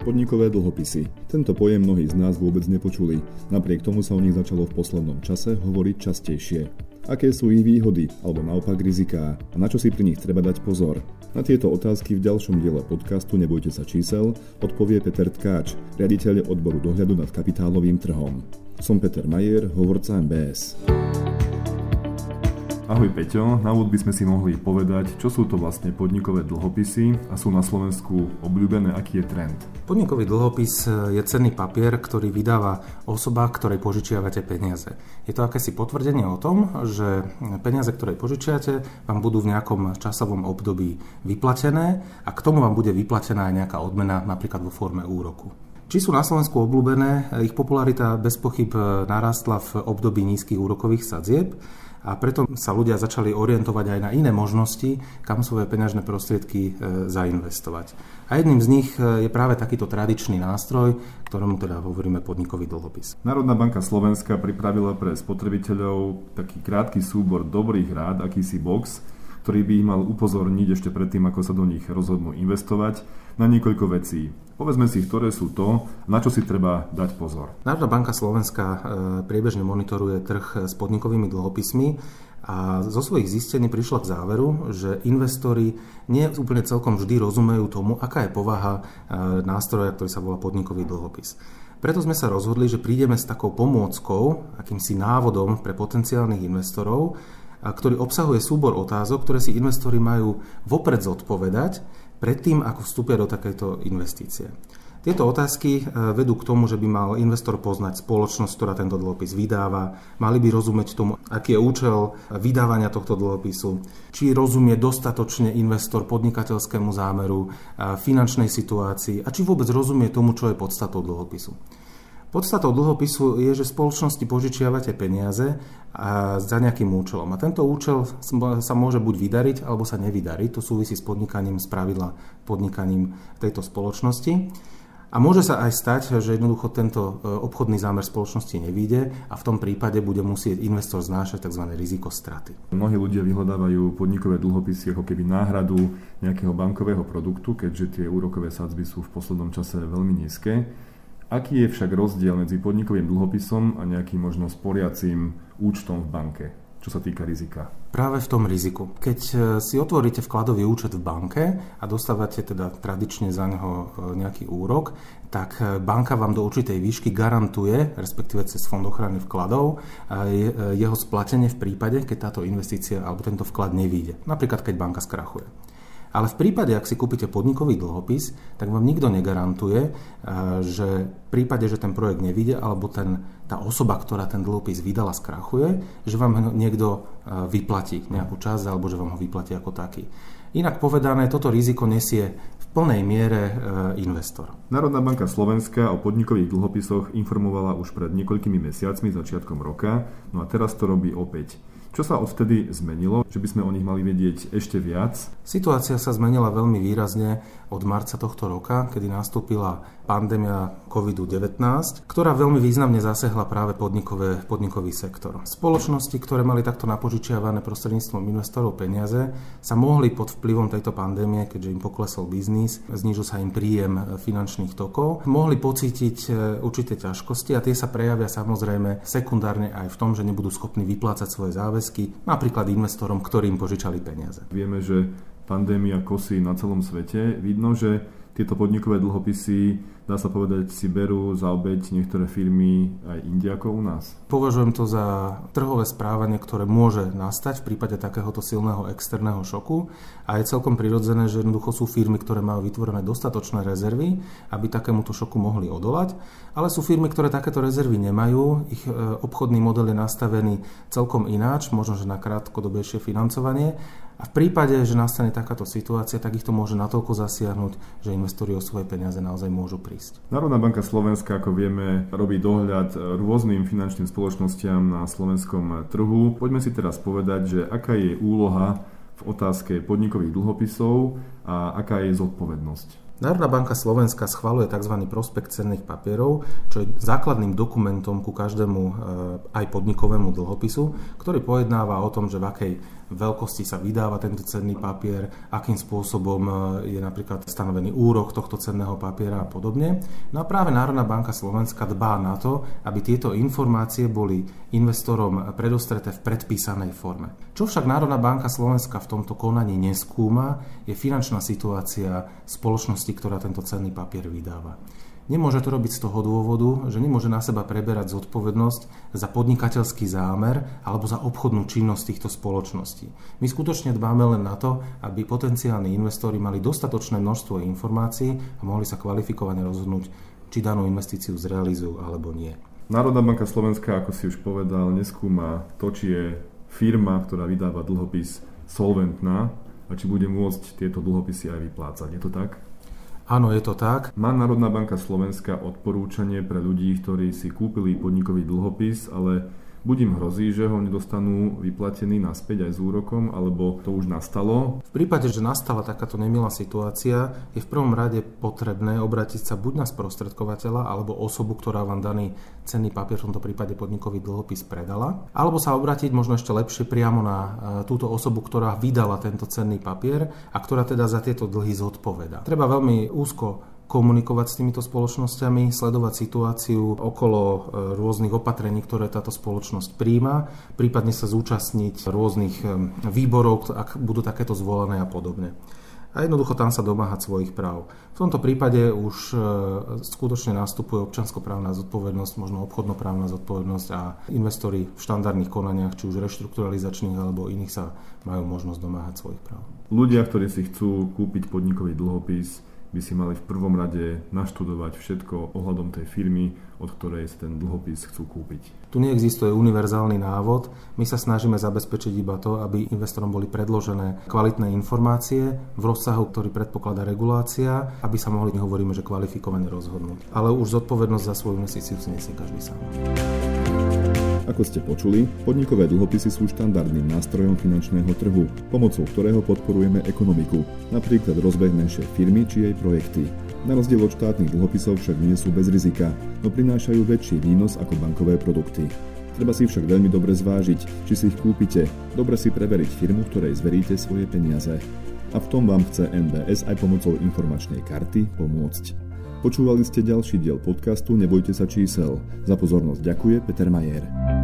Podnikové dlhopisy. Tento pojem mnohí z nás vôbec nepočuli. Napriek tomu sa o nich začalo v poslednom čase hovoriť častejšie. Aké sú ich výhody, alebo naopak riziká a na čo si pri nich treba dať pozor? Na tieto otázky v ďalšom diele podcastu Nebojte sa čísel odpovie Peter Tkáč, riaditeľ odboru dohľadu nad kapitálovým trhom. Som Peter Majer, hovorca MBS. Ahoj Peťo, na úvod by sme si mohli povedať, čo sú to vlastne podnikové dlhopisy a sú na Slovensku obľúbené, aký je trend. Podnikový dlhopis je cenný papier, ktorý vydáva osoba, ktorej požičiavate peniaze. Je to akési potvrdenie o tom, že peniaze, ktoré požičiate, vám budú v nejakom časovom období vyplatené a k tomu vám bude vyplatená aj nejaká odmena, napríklad vo forme úroku. Či sú na Slovensku obľúbené, ich popularita bez pochyb narastla v období nízkych úrokových sadzieb a preto sa ľudia začali orientovať aj na iné možnosti, kam svoje peňažné prostriedky e, zainvestovať. A jedným z nich e, je práve takýto tradičný nástroj, ktorému teda hovoríme podnikový dlhopis. Národná banka Slovenska pripravila pre spotrebiteľov taký krátky súbor dobrých rád, akýsi box, ktorý by ich mal upozorniť ešte predtým, ako sa do nich rozhodnú investovať, na niekoľko vecí. Povedzme si, ktoré sú to, na čo si treba dať pozor. Národná banka Slovenska e, priebežne monitoruje trh s podnikovými dlhopismi a zo svojich zistení prišla k záveru, že investori nie úplne celkom vždy rozumejú tomu, aká je povaha e, nástroja, ktorý sa volá podnikový dlhopis. Preto sme sa rozhodli, že prídeme s takou pomôckou, akýmsi návodom pre potenciálnych investorov, ktorý obsahuje súbor otázok, ktoré si investori majú vopred zodpovedať predtým, ako vstúpia do takejto investície. Tieto otázky e, vedú k tomu, že by mal investor poznať spoločnosť, ktorá tento dlhopis vydáva, mali by rozumieť tomu, aký je účel vydávania tohto dlhopisu, či rozumie dostatočne investor podnikateľskému zámeru, finančnej situácii a či vôbec rozumie tomu, čo je podstatou dlhopisu. Podstatou dlhopisu je, že spoločnosti požičiavate peniaze a za nejakým účelom. A tento účel sa môže buď vydariť, alebo sa nevydariť. To súvisí s podnikaním, z pravidla podnikaním tejto spoločnosti. A môže sa aj stať, že jednoducho tento e, obchodný zámer spoločnosti nevíde a v tom prípade bude musieť investor znášať tzv. riziko straty. Mnohí ľudia vyhľadávajú podnikové dlhopisy ako keby náhradu nejakého bankového produktu, keďže tie úrokové sadzby sú v poslednom čase veľmi nízke. Aký je však rozdiel medzi podnikovým dlhopisom a nejakým možno sporiacím účtom v banke, čo sa týka rizika? Práve v tom riziku. Keď e, si otvoríte vkladový účet v banke a dostávate teda tradične za neho e, nejaký úrok, tak e, banka vám do určitej výšky garantuje, respektíve cez fond ochrany vkladov, jeho splatenie v prípade, keď táto investícia alebo tento vklad nevíde. Napríklad, keď banka skrachuje. Ale v prípade, ak si kúpite podnikový dlhopis, tak vám nikto negarantuje, eh, že v prípade, že ten projekt nevíde, alebo ten, tá osoba, ktorá ten dlhopis vydala, skrachuje, že vám niekto eh, vyplatí nejakú časť, alebo že vám ho vyplatí ako taký. Inak povedané, toto riziko nesie v plnej miere eh, investor. Národná banka Slovenska o podnikových dlhopisoch informovala už pred niekoľkými mesiacmi, začiatkom roka, no a teraz to robí opäť. Čo sa odvtedy zmenilo, že by sme o nich mali vedieť ešte viac? Situácia sa zmenila veľmi výrazne od marca tohto roka, kedy nastúpila pandémia COVID-19, ktorá veľmi významne zasehla práve podnikové, podnikový sektor. Spoločnosti, ktoré mali takto napožičiavané prostredníctvom investorov peniaze, sa mohli pod vplyvom tejto pandémie, keďže im poklesol biznis, znížil sa im príjem finančných tokov, mohli pocítiť e, určité ťažkosti a tie sa prejavia samozrejme sekundárne aj v tom, že nebudú schopní vyplácať svoje záväzky napríklad investorom, ktorým požičali peniaze. Vieme, že pandémia kosí na celom svete. Vidno, že tieto podnikové dlhopisy, dá sa povedať, si berú za obeď niektoré firmy aj inde ako u nás. Považujem to za trhové správanie, ktoré môže nastať v prípade takéhoto silného externého šoku a je celkom prirodzené, že jednoducho sú firmy, ktoré majú vytvorené dostatočné rezervy, aby takémuto šoku mohli odolať, ale sú firmy, ktoré takéto rezervy nemajú, ich e, obchodný model je nastavený celkom ináč, možno že na krátkodobejšie financovanie a v prípade, že nastane takáto situácia, tak ich to môže natoľko zasiahnuť, že investori o svoje peniaze naozaj môžu prísť. Národná banka Slovenska, ako vieme, robí dohľad rôznym finančným spoločnostiam na slovenskom trhu. Poďme si teraz povedať, že aká je úloha v otázke podnikových dlhopisov a aká je zodpovednosť. Národná banka Slovenska schvaluje tzv. prospekt cenných papierov, čo je základným dokumentom ku každému e, aj podnikovému dlhopisu, ktorý pojednáva o tom, že v akej veľkosti sa vydáva tento cenný papier, akým spôsobom e, je napríklad stanovený úrok tohto cenného papiera a podobne. No a práve Národná banka Slovenska dbá na to, aby tieto informácie boli investorom predostreté v predpísanej forme. Čo však Národná banka Slovenska v tomto konaní neskúma, je finančná situácia spoločnosti, ktorá tento cenný papier vydáva. Nemôže to robiť z toho dôvodu, že nemôže na seba preberať zodpovednosť za podnikateľský zámer alebo za obchodnú činnosť týchto spoločností. My skutočne dbáme len na to, aby potenciálni investori mali dostatočné množstvo informácií a mohli sa kvalifikovane rozhodnúť, či danú investíciu zrealizujú alebo nie. Národná banka Slovenska, ako si už povedal, neskúma to, či je firma, ktorá vydáva dlhopis, solventná a či bude môcť tieto dlhopisy aj vyplácať. Je to tak? Áno, je to tak. Má Národná banka Slovenska odporúčanie pre ľudí, ktorí si kúpili podnikový dlhopis, ale Buď im hrozí, že ho nedostanú vyplatený naspäť aj s úrokom, alebo to už nastalo? V prípade, že nastala takáto nemilá situácia, je v prvom rade potrebné obrátiť sa buď na sprostredkovateľa, alebo osobu, ktorá vám daný cenný papier, v tomto prípade podnikový dlhopis predala, alebo sa obrátiť možno ešte lepšie priamo na e, túto osobu, ktorá vydala tento cenný papier a ktorá teda za tieto dlhy zodpoveda. Treba veľmi úzko komunikovať s týmito spoločnosťami, sledovať situáciu okolo e, rôznych opatrení, ktoré táto spoločnosť príjma, prípadne sa zúčastniť rôznych e, výborov, ak budú takéto zvolené a podobne a jednoducho tam sa domáhať svojich práv. V tomto prípade už e, skutočne nastupuje občanskoprávna zodpovednosť, možno obchodnoprávna zodpovednosť a investori v štandardných konaniach, či už reštrukturalizačných alebo iných sa majú možnosť domáhať svojich práv. Ľudia, ktorí si chcú kúpiť podnikový dlhopis, by si mali v prvom rade naštudovať všetko ohľadom tej firmy, od ktorej si ten dlhopis chcú kúpiť. Tu neexistuje univerzálny návod. My sa snažíme zabezpečiť iba to, aby investorom boli predložené kvalitné informácie v rozsahu, ktorý predpokladá regulácia, aby sa mohli, hovoríme, že kvalifikovane rozhodnúť. Ale už zodpovednosť za svoju investíciu si nesie každý sám. Ako ste počuli, podnikové dlhopisy sú štandardným nástrojom finančného trhu, pomocou ktorého podporujeme ekonomiku, napríklad rozbeh menšej firmy či jej projekty. Na rozdiel od štátnych dlhopisov však nie sú bez rizika, no prinášajú väčší výnos ako bankové produkty. Treba si však veľmi dobre zvážiť, či si ich kúpite, dobre si preveriť firmu, ktorej zveríte svoje peniaze. A v tom vám chce NBS aj pomocou informačnej karty pomôcť. Počúvali ste ďalší diel podcastu Nebojte sa čísel. Za pozornosť ďakuje Peter Majer.